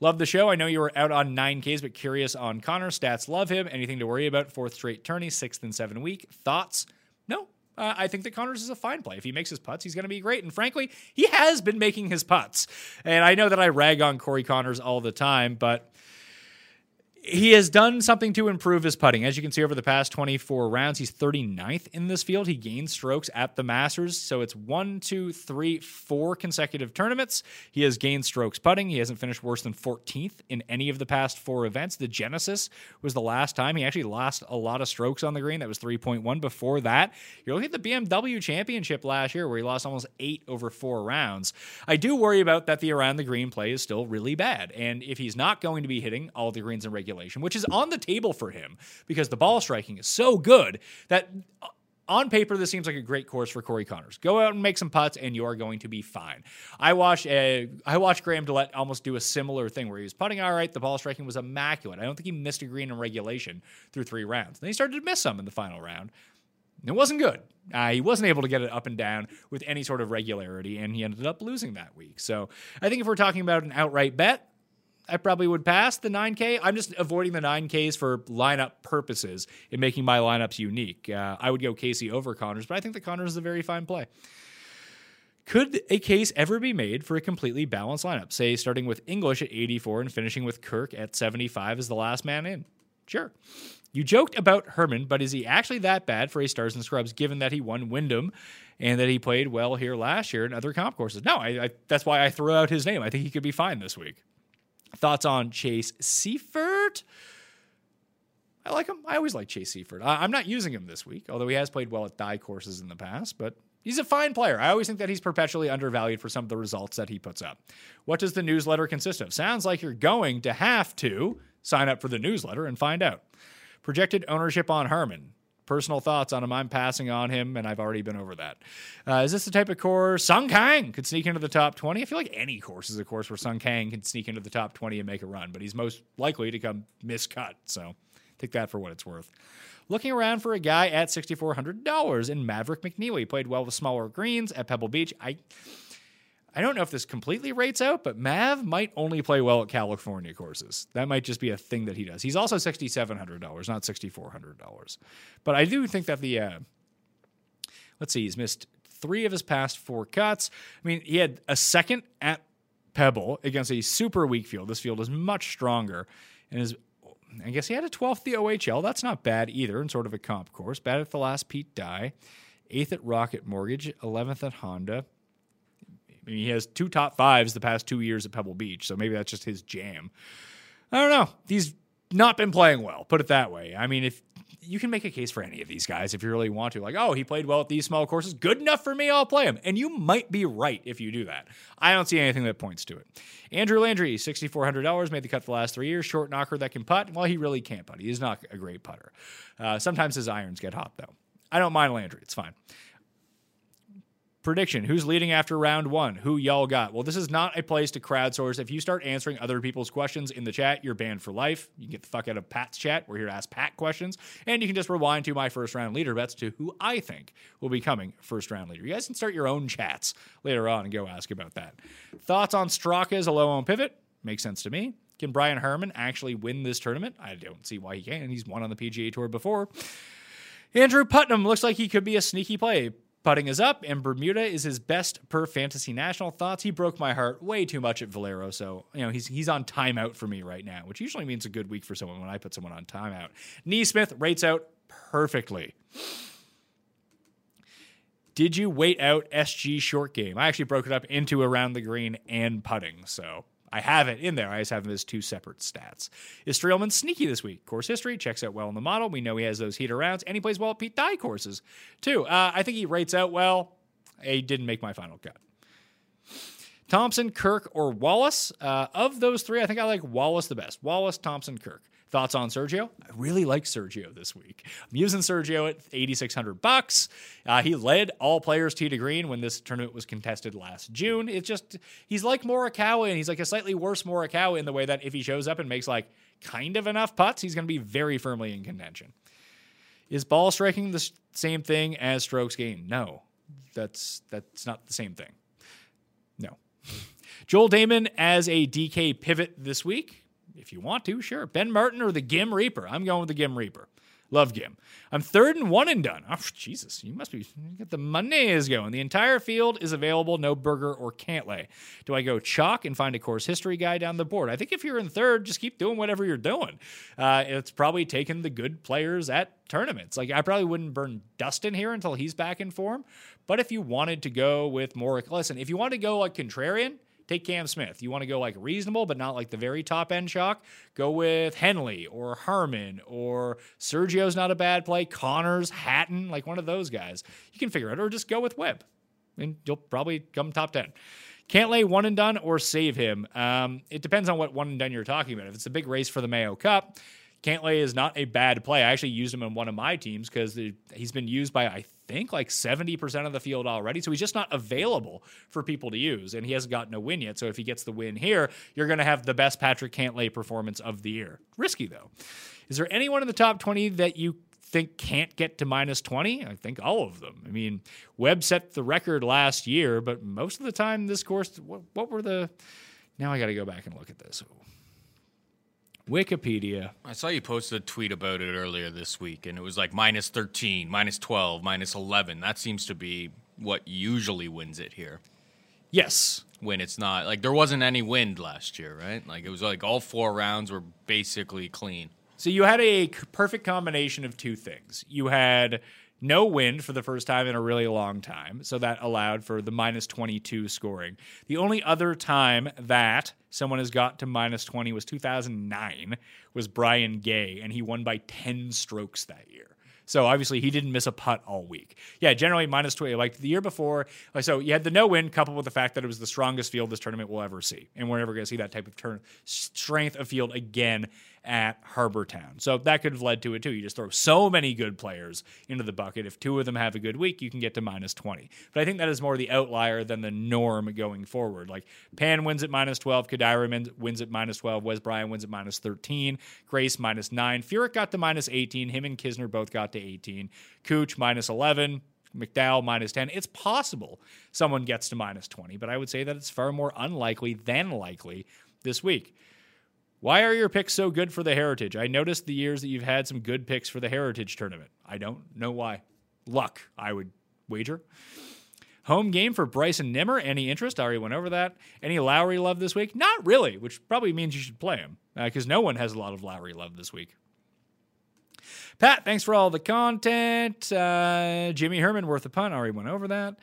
Love the show. I know you were out on 9Ks, but curious on Connor. Stats love him. Anything to worry about? Fourth straight tourney, sixth and seven week. Thoughts? Uh, I think that Conners is a fine play. If he makes his putts, he's going to be great. And frankly, he has been making his putts. And I know that I rag on Corey Conners all the time, but he has done something to improve his putting. As you can see over the past 24 rounds, he's 39th in this field. He gained strokes at the Masters. So it's one, two, three, four consecutive tournaments. He has gained strokes putting. He hasn't finished worse than 14th in any of the past four events. The Genesis was the last time. He actually lost a lot of strokes on the green. That was 3.1. Before that, you're looking at the BMW Championship last year where he lost almost eight over four rounds. I do worry about that the around the green play is still really bad. And if he's not going to be hitting all the greens in regulation, which is on the table for him because the ball striking is so good that uh, on paper, this seems like a great course for Corey Conners. Go out and make some putts, and you are going to be fine. I watched a, I watched Graham DeLaet almost do a similar thing where he was putting all right. The ball striking was immaculate. I don't think he missed a green in regulation through three rounds. Then he started to miss some in the final round. It wasn't good. Uh, he wasn't able to get it up and down with any sort of regularity, and he ended up losing that week. So I think if we're talking about an outright bet, I probably would pass the 9K. I'm just avoiding the 9Ks for lineup purposes and making my lineups unique. Uh, I would go Casey over Conners, but I think the Conners is a very fine play. Could a case ever be made for a completely balanced lineup, say starting with English at 84 and finishing with Kirk at 75 as the last man in? Sure. You joked about Herman, but is he actually that bad for a Stars and Scrubs given that he won Wyndham and that he played well here last year in other comp courses? No, I, I, that's why I threw out his name. I think he could be fine this week. Thoughts on Chase Seiffert? I like him. I always like Chase Seiffert. I, I'm not using him this week, although he has played well at Dye courses in the past, but He's a fine player. I always think that he's perpetually undervalued for some of the results that he puts up. What does the newsletter consist of? Sounds like you're going to have to sign up for the newsletter and find out. Projected ownership on Herman. Personal thoughts on him. I'm passing on him, and I've already been over that. Uh, is this the type of course Sung Kang could sneak into the top 20? I feel like any course is a course where Sung Kang can sneak into the top 20 and make a run, but he's most likely to come miscut. So take that for what it's worth looking around for a guy at $6,400 in Maverick McNealy. Played well with smaller greens at Pebble Beach. I. I don't know if this completely rates out, but Mav might only play well at California courses. That might just be a thing that he does. He's also $6,700, not $6,400. But I do think that the, uh, let's see, he's missed three of his past four cuts. I mean, he had a second at Pebble against a super weak field. This field is much stronger and his I guess he had a 12th the OHL. That's not bad either in sort of a comp course. Bad at the last Pete Dye, eighth at Rocket Mortgage, 11th at Honda. Mean, he has two top fives the past two years at Pebble Beach, so maybe that's just his jam. I don't know. He's not been playing well, put it that way. I mean, if you can make a case for any of these guys if you really want to. Like, oh, he played well at these small courses. Good enough for me. I'll play him. And you might be right if you do that. I don't see anything that points to it. Andrew Landry, $6,400, made the cut the last three years. Short knocker that can putt. Well, he really can't putt. He is not a great putter. Uh, sometimes his irons get hot, though. I don't mind Landry. It's fine. Prediction Who's leading after round one? Who y'all got? Well, this is not a place to crowdsource. If you start answering other people's questions in the chat, you're banned for life. You can get the fuck out of Pat's chat. We're here to ask Pat questions. And you can just rewind to my first round leader bets to who I think will be coming first round leader. You guys can start your own chats later on and go ask about that. Thoughts on Straka as a low on pivot? Makes sense to me. Can Brian Harman actually win this tournament? I don't see why he can't. He's won on the PGA Tour before. Andrew Putnam looks like he could be a sneaky play. Putting is up, and Bermuda is his best per fantasy national thoughts. He broke my heart way too much at Valero, so you know he's he's on timeout for me right now, which usually means a good week for someone when I put someone on timeout. NeSmith rates out perfectly. Did you wait out SG short game? I actually broke it up into around the green and putting, so I have it in there. I just have them as two separate stats. Is Streelman sneaky this week? Course history checks out well in the model. We know he has those heater rounds, and he plays well at Pete Dye courses too. Uh, I think he rates out well. He didn't make my final cut. Thompson, Kirk, or Wallace. Uh, of those three, I think I like Wallace the best. Wallace, Thompson, Kirk. Thoughts on Sergio? I really like Sergio this week. I'm using Sergio at 8600 bucks. Uh, he led all players tee to green when this tournament was contested last June. It's just he's like Morikawa, and he's like a slightly worse Morikawa in the way that if he shows up and makes like kind of enough putts, he's going to be very firmly in contention. Is ball striking the same thing as strokes gained? No, that's that's not the same thing. No. Joel Dahmen as a DK pivot this week. If you want to, sure. Ben Martin or the Ghim Reaper. I'm going with the Ghim Reaper. Love Ghim. I'm third and one and done. Oh, Jesus, you must be you get the money is going. The entire field is available, no Berger or Cantlay. Do I go chalk and find a course history guy down the board? I think if you're in third, just keep doing whatever you're doing. Uh, it's probably taking the good players at tournaments. Like I probably wouldn't burn Dustin here until he's back in form. But if you wanted to go with more, listen, if you want to go like contrarian, Take Cam Smith. You want to go like reasonable, but not like the very top end chalk. Go with Henley or Harman or Sergio's not a bad play. Conners, Hatton, like one of those guys. You can figure it, or just go with Webb, and you'll probably come top ten. Cantlay one and done or save him. Um, it depends on what one and done you're talking about. If it's a big race for the Mayo Cup, Cantlay is not a bad play. I actually used him in one of my teams because he's been used by, I think, like 70% of the field already. So he's just not available for people to use. And he hasn't gotten a win yet. So if he gets the win here, you're going to have the best Patrick Cantlay performance of the year. Risky, though. Is there anyone in the top 20 that you think can't get to minus 20? I think all of them. I mean, Webb set the record last year, but most of the time, this course, what, what were the. Now I got to go back and look at this. Wikipedia. I saw you posted a tweet about it earlier this week, and it was like minus 13, minus 12, minus 11. That seems to be what usually wins it here. Yes. When it's not like there wasn't any wind last year, right? Like it was like all four rounds were basically clean. So you had a perfect combination of two things. You had no wind for the first time in a really long time, so that allowed for the minus 22 scoring. The only other time that someone has got to minus 20 was 2009 was Brian Gay and he won by 10 strokes that year. So obviously he didn't miss a putt all week. Yeah, generally minus 20. Like the year before, so you had the no win coupled with the fact that it was the strongest field this tournament will ever see. And we're never going to see that type of turn strength of field again at Harbour Town. So that could have led to it too. You just throw so many good players into the bucket. If two of them have a good week, you can get to minus 20. But I think that is more the outlier than the norm going forward. Like Pan wins at minus 12, Kodaira wins- wins at minus 12, Wes Bryan wins at minus 13, Grace minus 9, Furyk got to minus 18, him and Kisner both got to 18, Cooch minus 11, McDowell minus 10. It's possible someone gets to minus 20, but I would say that it's far more unlikely than likely this week. Why are your picks so good for the Heritage? I noticed the years that you've had some good picks for the Heritage tournament. I don't know why. Luck, I would wager. Home game for Bryson Nimmer. Any interest? I already went over that. Any Lowry love this week? Not really, which probably means you should play him because no one has a lot of Lowry love this week. Pat, thanks for all the content. Uh, Jimmy Herman, worth a punt. Already went over that.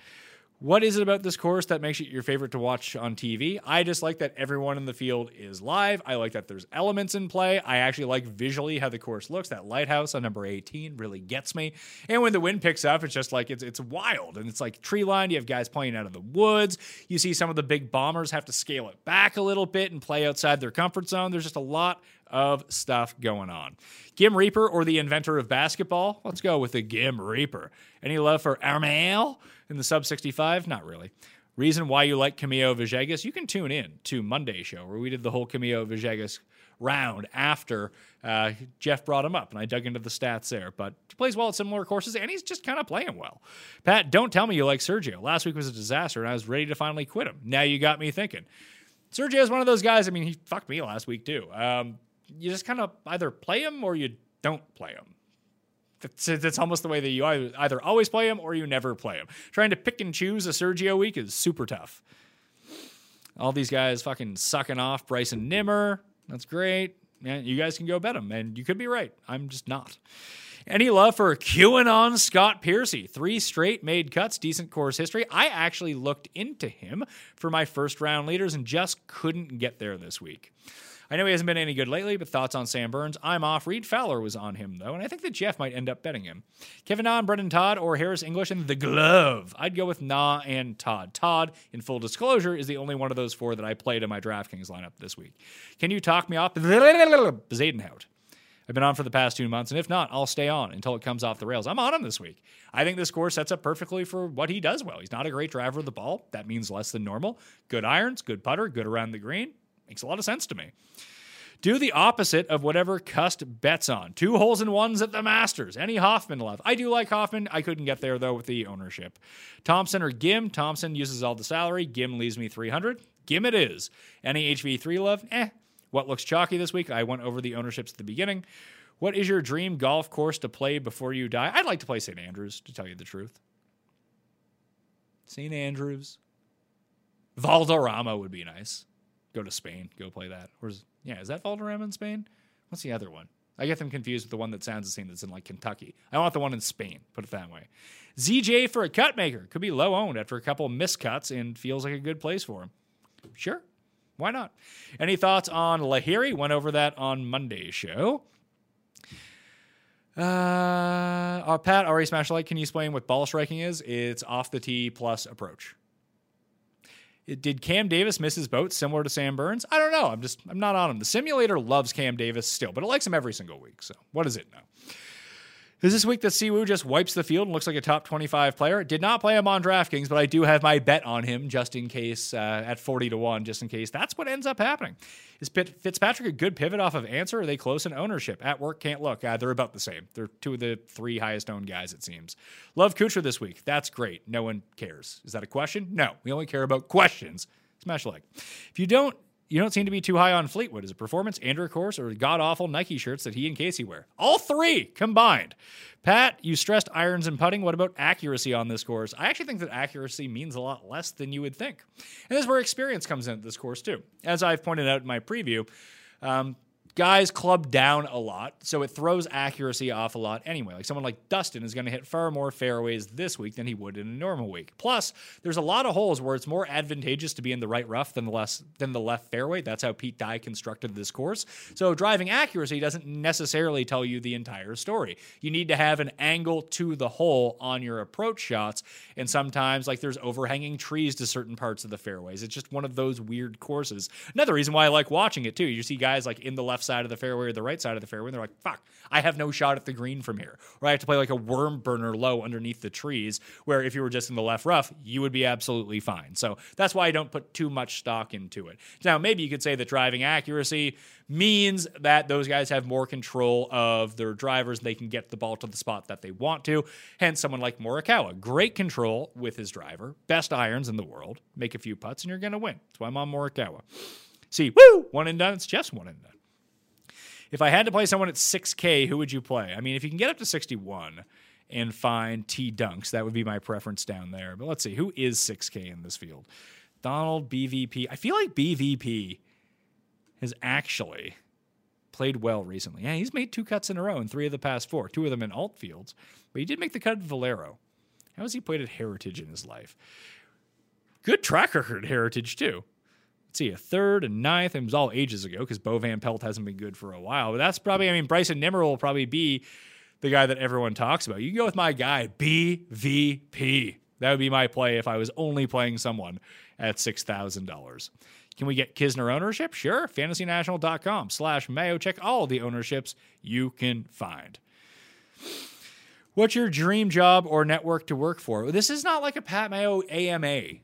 What is it about this course that makes it your favorite to watch on TV? I just like that everyone in the field is live. I like that there's elements in play. I actually like visually how the course looks. That lighthouse on number 18 really gets me. And when the wind picks up, it's just like it's it's wild and it's like tree lined. You have guys playing out of the woods. You see some of the big bombers have to scale it back a little bit and play outside their comfort zone. There's just a lot of stuff going on. Ghim Reaper or the inventor of basketball? Let's go with the Gim Reaper. Any love for Armel in the sub 65? Not really. Reason why you like Camilo Villegas? You can tune in to Monday show where we did the whole Camilo Villegas round after uh, Jeff brought him up, and I dug into the stats there. But he plays well at similar courses, and he's just kind of playing well. Pat, don't tell me you like Sergio. Last week was a disaster, and I was ready to finally quit him. Now you got me thinking. Sergio is one of those guys. I mean, he fucked me last week too. Um, you just kind of either play him or you don't play him. That's, that's almost the way that you either, always play him or you never play him. Trying to pick and choose a Sergio week is super tough. All these guys fucking sucking off Bryson Nimmer. That's great. Yeah, you guys can go bet him, and you could be right. I'm just not. Any love for QAnon Scott Piercy? Three straight made cuts, decent course history. I actually looked into him for my first round leaders and just couldn't get there this week. I know he hasn't been any good lately, but thoughts on Sam Burns? I'm off. Reed Fowler was on him, though, and I think that Jeff might end up betting him. Kevin Na and Brendon Todd or Harris English and the glove. I'd go with Na and Todd. Todd, in full disclosure, is the only one of those four that I played in my DraftKings lineup this week. Can you talk me off Zadenhout? I've been on for the past two months, and if not, I'll stay on until it comes off the rails. I'm on him this week. I think this course sets up perfectly for what he does well. He's not a great driver of the ball. That means less than normal. Good irons, good putter, good around the green. Makes a lot of sense to me. Do the opposite of whatever Cust bets on. Two holes in ones at the Masters. Any Hoffman love? I do like Hoffman. I couldn't get there though with the ownership. Thompson or Ghim? Thompson uses all the salary. Ghim leaves me 300. Ghim it is. Any HV3 love? Eh. What looks chalky this week? I went over the ownerships at the beginning. What is your dream golf course to play before you die? I'd like to play St. Andrews, to tell you the truth. St. Andrews. Valderrama would be nice. Go to Spain. Go play that. Where's yeah? Is that Valderrama in Spain? What's the other one? I get them confused with the one that sounds the same that's in like Kentucky. I want the one in Spain. Put it that way. ZJ for a cut maker could be low owned after a couple miscuts and feels like a good place for him. Sure, why not? Any thoughts on Lahiri? Went over that on Monday's show. Uh, uh, Pat, already smashed like. Can you explain what ball striking is? It's off the tee plus approach. Did Cam Davis miss his boat similar to Sam Burns? I don't know. I'm just I'm not on him. The simulator loves Cam Davis still, but it likes him every single week. So what does it know? Is this week that Si Woo just wipes the field and looks like a top 25 player? Did not play him on DraftKings, but I do have my bet on him just in case uh, at 40 to 1, just in case. That's what ends up happening. Is Pitt, Fitzpatrick a good pivot off of Ancer? Are they close in ownership? At work, can't look. Uh, they're about the same. They're two of the three highest owned guys, it seems. Love Kuchar this week. That's great. No one cares. Is that a question? No. We only care about questions. Smash like. If you don't you don't seem to be too high on Fleetwood. Is it performance, Andrew course, or the god awful Nike shirts that he and Casey wear? All three combined. Pat, you stressed irons and putting. What about accuracy on this course? I actually think that accuracy means a lot less than you would think. And this is where experience comes in at this course, too. As I've pointed out in my preview, um, guys club down a lot, so it throws accuracy off a lot anyway. Like someone like Dustin is going to hit far more fairways this week than he would in a normal week. Plus, there's a lot of holes where it's more advantageous to be in the right rough than the less than the left fairway. That's how Pete Dye constructed this course. So driving accuracy doesn't necessarily tell you the entire story. You need to have an angle to the hole on your approach shots, and sometimes like there's overhanging trees to certain parts of the fairways. It's just one of those weird courses. Another reason why I like watching it too. You see guys like in the left side of the fairway or the right side of the fairway, and they're like, fuck, I have no shot at the green from here. Or I have to play like a worm burner low underneath the trees, where if you were just in the left rough, you would be absolutely fine. So that's why I don't put too much stock into it. Now, maybe you could say that driving accuracy means that those guys have more control of their drivers. They can get the ball to the spot that they want to. Hence, someone like Morikawa, great control with his driver, best irons in the world. Make a few putts and you're going to win. That's why I'm on Morikawa. Si Woo, one and done. It's just one and done. If I had to play someone at 6K, who would you play? I mean, if you can get up to 61 and find T Dunks, that would be my preference down there. But let's see, who is 6K in this field? Donald BVP. I feel like BVP has actually played well recently. Yeah, he's made two cuts in a row in three of the past four, two of them in alt fields. But he did make the cut at Valero. How has he played at Heritage in his life? Good track record at Heritage, too. See, a third and ninth. It was all ages ago because Bo Van Pelt hasn't been good for a while. But that's probably, I mean, Bryson Nimmer will probably be the guy that everyone talks about. You can go with my guy, BVP. That would be my play if I was only playing someone at $6,000. Can we get Kisner ownership? Sure. FantasyNational.com slash Mayo. Check all the ownerships you can find. What's your dream job or network to work for? This is not like a Pat Mayo AMA.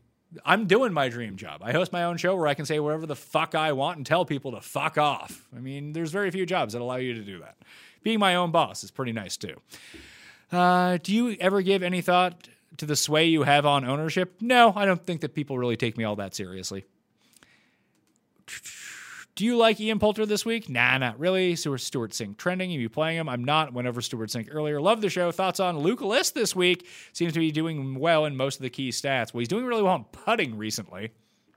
I'm doing my dream job. I host my own show where I can say whatever the fuck I want and tell people to fuck off. I mean, there's very few jobs that allow you to do that. Being my own boss is pretty nice too. Uh, do you ever give any thought to the sway you have on ownership? No, I don't think that people really take me all that seriously. Do you like Ian Poulter this week? Nah, not really. Stuart Stewart Cink trending. You be playing him? I'm not. Whenever Stewart Cink earlier. Love the show. Thoughts on Luke List this week? Seems to be doing well in most of the key stats. Well, he's doing really well in putting recently.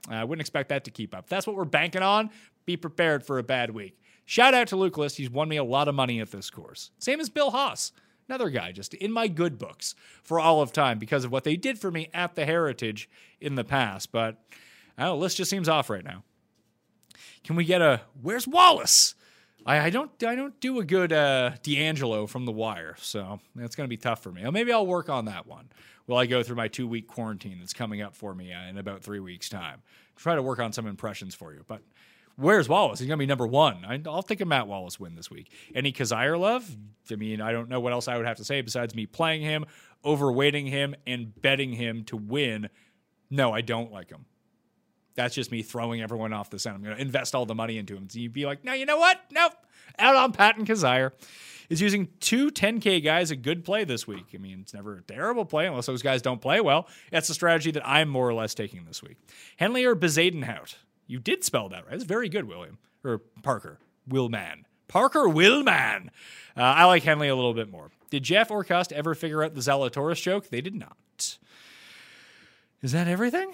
Uh, I wouldn't expect that to keep up. If that's what we're banking on. Be prepared for a bad week. Shout out to Luke List. He's won me a lot of money at this course. Same as Bill Haas. Another guy just in my good books for all of time because of what they did for me at the Heritage in the past. But I don't know, List just seems off right now. Can we get a where's Wallace? I, I don't I don't do a good uh, D'Angelo from The Wire, so that's to be tough for me. Maybe I'll work on that one while I go through my two week quarantine that's coming up for me uh, in about three weeks' time. Try to work on some impressions for you, but. Where's Wallace? He's to be number one. I, will take a Matt Wallace win this week. Any Kizzire love? I mean, I don't know what else I would have to say besides me playing him, overweighting him, and betting him to win. No, I don't like him. That's just me throwing everyone off the scent. I'm going to invest all the money into him. So you'd be like, no, you know what? Nope. Out on Patton Kizzire. Is using two 10K guys a good play this week? I mean, it's never a terrible play unless those guys don't play well. That's the strategy that I'm more or less taking this week. Henley or Bezuidenhout? You did spell that right. It's very good, William. Or Parker. Willman. Parker Willman. Uh, I like Henley a little bit more. Did Jeff or Cust ever figure out the Zalatoris joke? They did not. Is that everything?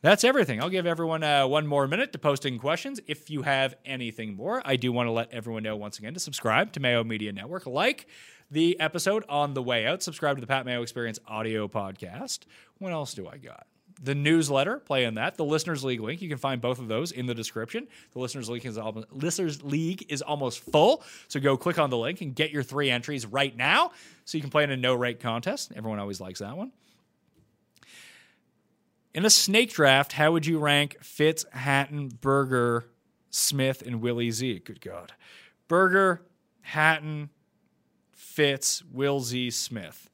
That's everything. I'll give everyone uh, one more minute to posting questions if you have anything more. I do want to let everyone know once again to subscribe to Mayo Media Network, like the episode on the way out, subscribe to the Pat Mayo Experience audio podcast. What else do I got? The newsletter, play on that. The Listeners League link, you can find both of those in the description. The Listeners League is almost, Listeners League is almost full, so go click on the link and get your three entries right now, so you can play in a no rate contest. Everyone always likes that one. In a snake draft, how would you rank Fitz, Hatton, Berger, Smith, and Willie Z? Good God. Berger, Hatton, Fitz, Will Z, Smith.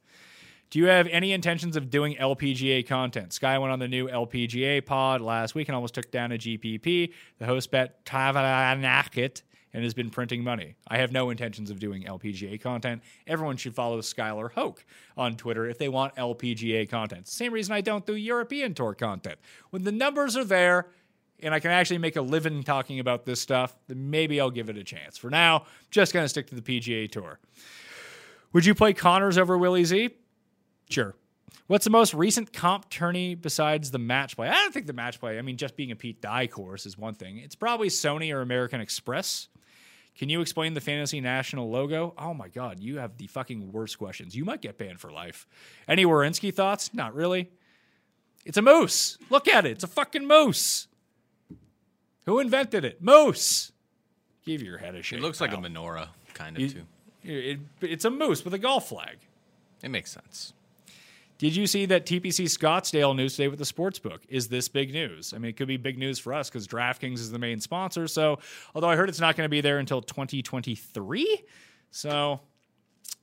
Do you have any intentions of doing LPGA content? Sky went on the new LPGA pod last week and almost took down a GPP. The host bet Tavanakit and has been printing money. I have no intentions of doing LPGA content. Everyone should follow Skylar Hoke on Twitter if they want LPGA content. Same reason I don't do European Tour content. When the numbers are there, and I can actually make a living talking about this stuff, then maybe I'll give it a chance. For now, just going to stick to the PGA Tour. Would you play Conners over Willie Z? Sure. What's the most recent comp tourney besides the match play? I don't think the match play, I mean, just being a Pete Dye course is one thing. It's probably Sony or American Express. Can you explain the Fantasy National logo? Oh my God, you have the fucking worst questions. You might get banned for life. Any Warinsky thoughts? Not really. It's a moose. Look at it. It's a fucking moose. Who invented it? Moose. Give your head a shake. It looks like a menorah, kind of You- too. It- it's a moose with a golf flag. It makes sense. Did you see that TPC Scottsdale news today with the sports book? Is this big news? I mean, it could be big news for us because DraftKings is the main sponsor. So, although I heard it's not going to be there until 2023, so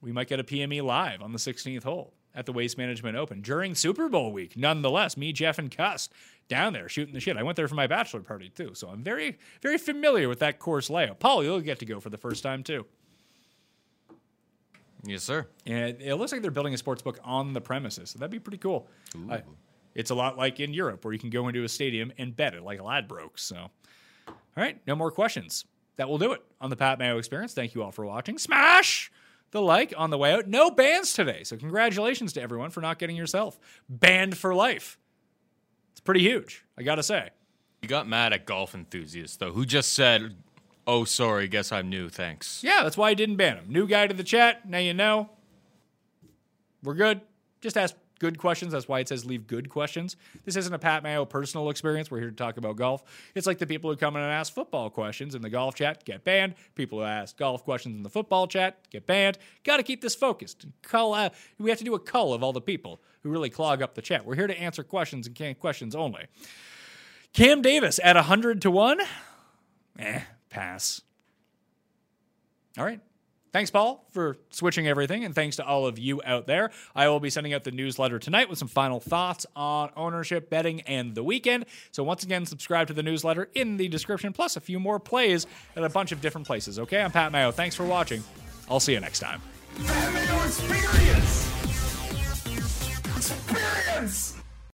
we might get a PME live on the 16th hole at the Waste Management Open during Super Bowl week. Nonetheless, me, Jeff, and Cust down there shooting the shit. I went there for my bachelor party too, so I'm very, very familiar with that course layout. Paul, you'll get to go for the first time too. Yes, sir. And it looks like they're building a sports book on the premises. So that'd be pretty cool. I- it's a lot like in Europe where you can go into a stadium and bet it like Ladbrokes. So, all right, no more questions. That will do it on the Pat Mayo Experience. Thank you all for watching. Smash the like on the way out. No bans today. So, congratulations to everyone for not getting yourself banned for life. It's pretty huge, I got to say. You got mad at golf enthusiasts though, who just said, "Oh, sorry, guess I'm new. Thanks." Yeah, that's why I didn't ban him. New guy to the chat. Now you know. We're good. Just ask good questions. That's why it says leave good questions. This isn't a Pat Mayo personal experience. We're here to talk about golf. It's like the people who come in and ask football questions in the golf chat get banned. People who ask golf questions in the football chat get banned. Got to keep this focused. Cull, uh, we have to do a cull of all the people who really clog up the chat. We're here to answer questions and questions only. Cam Davis at 100 to 1. Eh, pass. All right. Thanks, Paul, for switching everything, and thanks to all of you out there. I will be sending out the newsletter tonight with some final thoughts on ownership, betting, and the weekend. So, once again, subscribe to the newsletter in the description, plus a few more plays at a bunch of different places. Okay, I'm Pat Mayo. Thanks for watching. I'll see you next time. Mayo Experience! Experience!